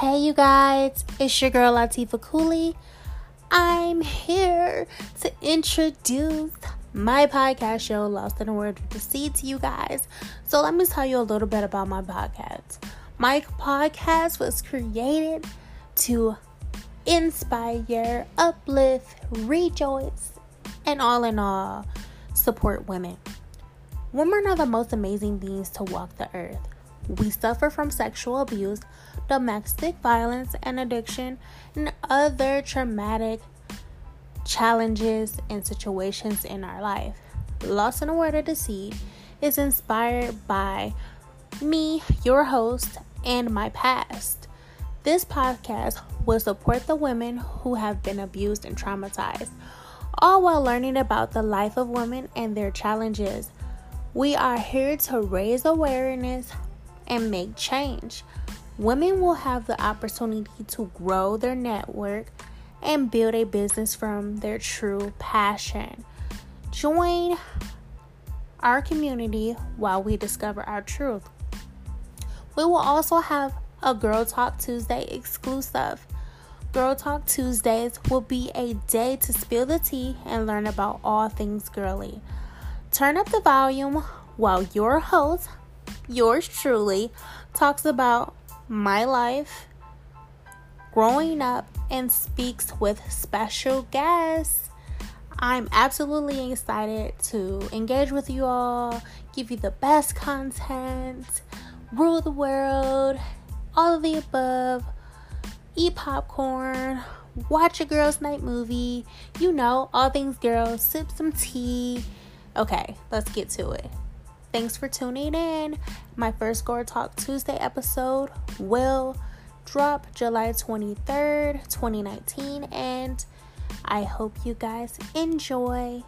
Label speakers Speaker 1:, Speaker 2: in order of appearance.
Speaker 1: Hey, you guys, it's your girl Latifa Cooley. I'm here to introduce my podcast show, Lost in a World of Deceit, to you guys. So, let me tell you a little bit about my podcast. My podcast was created to inspire, uplift, rejoice, and all in all, support women. Women are the most amazing beings to walk the earth. We suffer from sexual abuse, domestic violence, and addiction, and other traumatic challenges and situations in our life. Lost in a World of Deceit is inspired by me, your host, and my past. This podcast will support the women who have been abused and traumatized, all while learning about the life of women and their challenges. We are here to raise awareness, and make change. Women will have the opportunity to grow their network and build a business from their true passion. Join our community while we discover our truth. We will also have a Girl Talk Tuesday exclusive. Girl Talk Tuesdays will be a day to spill the tea and learn about all things girly. Turn up the volume while your host, yours truly, talks about my life, growing up, and speaks with special guests. I'm absolutely excited to engage with you all, give you the best content, rule the world, all of the above, eat popcorn, watch a girls' night movie, you know, all things girls, sip some tea. Okay, let's get to it. Thanks for tuning in. My first Girl Talk Tuesday episode will drop July 23rd, 2019, and I hope you guys enjoy.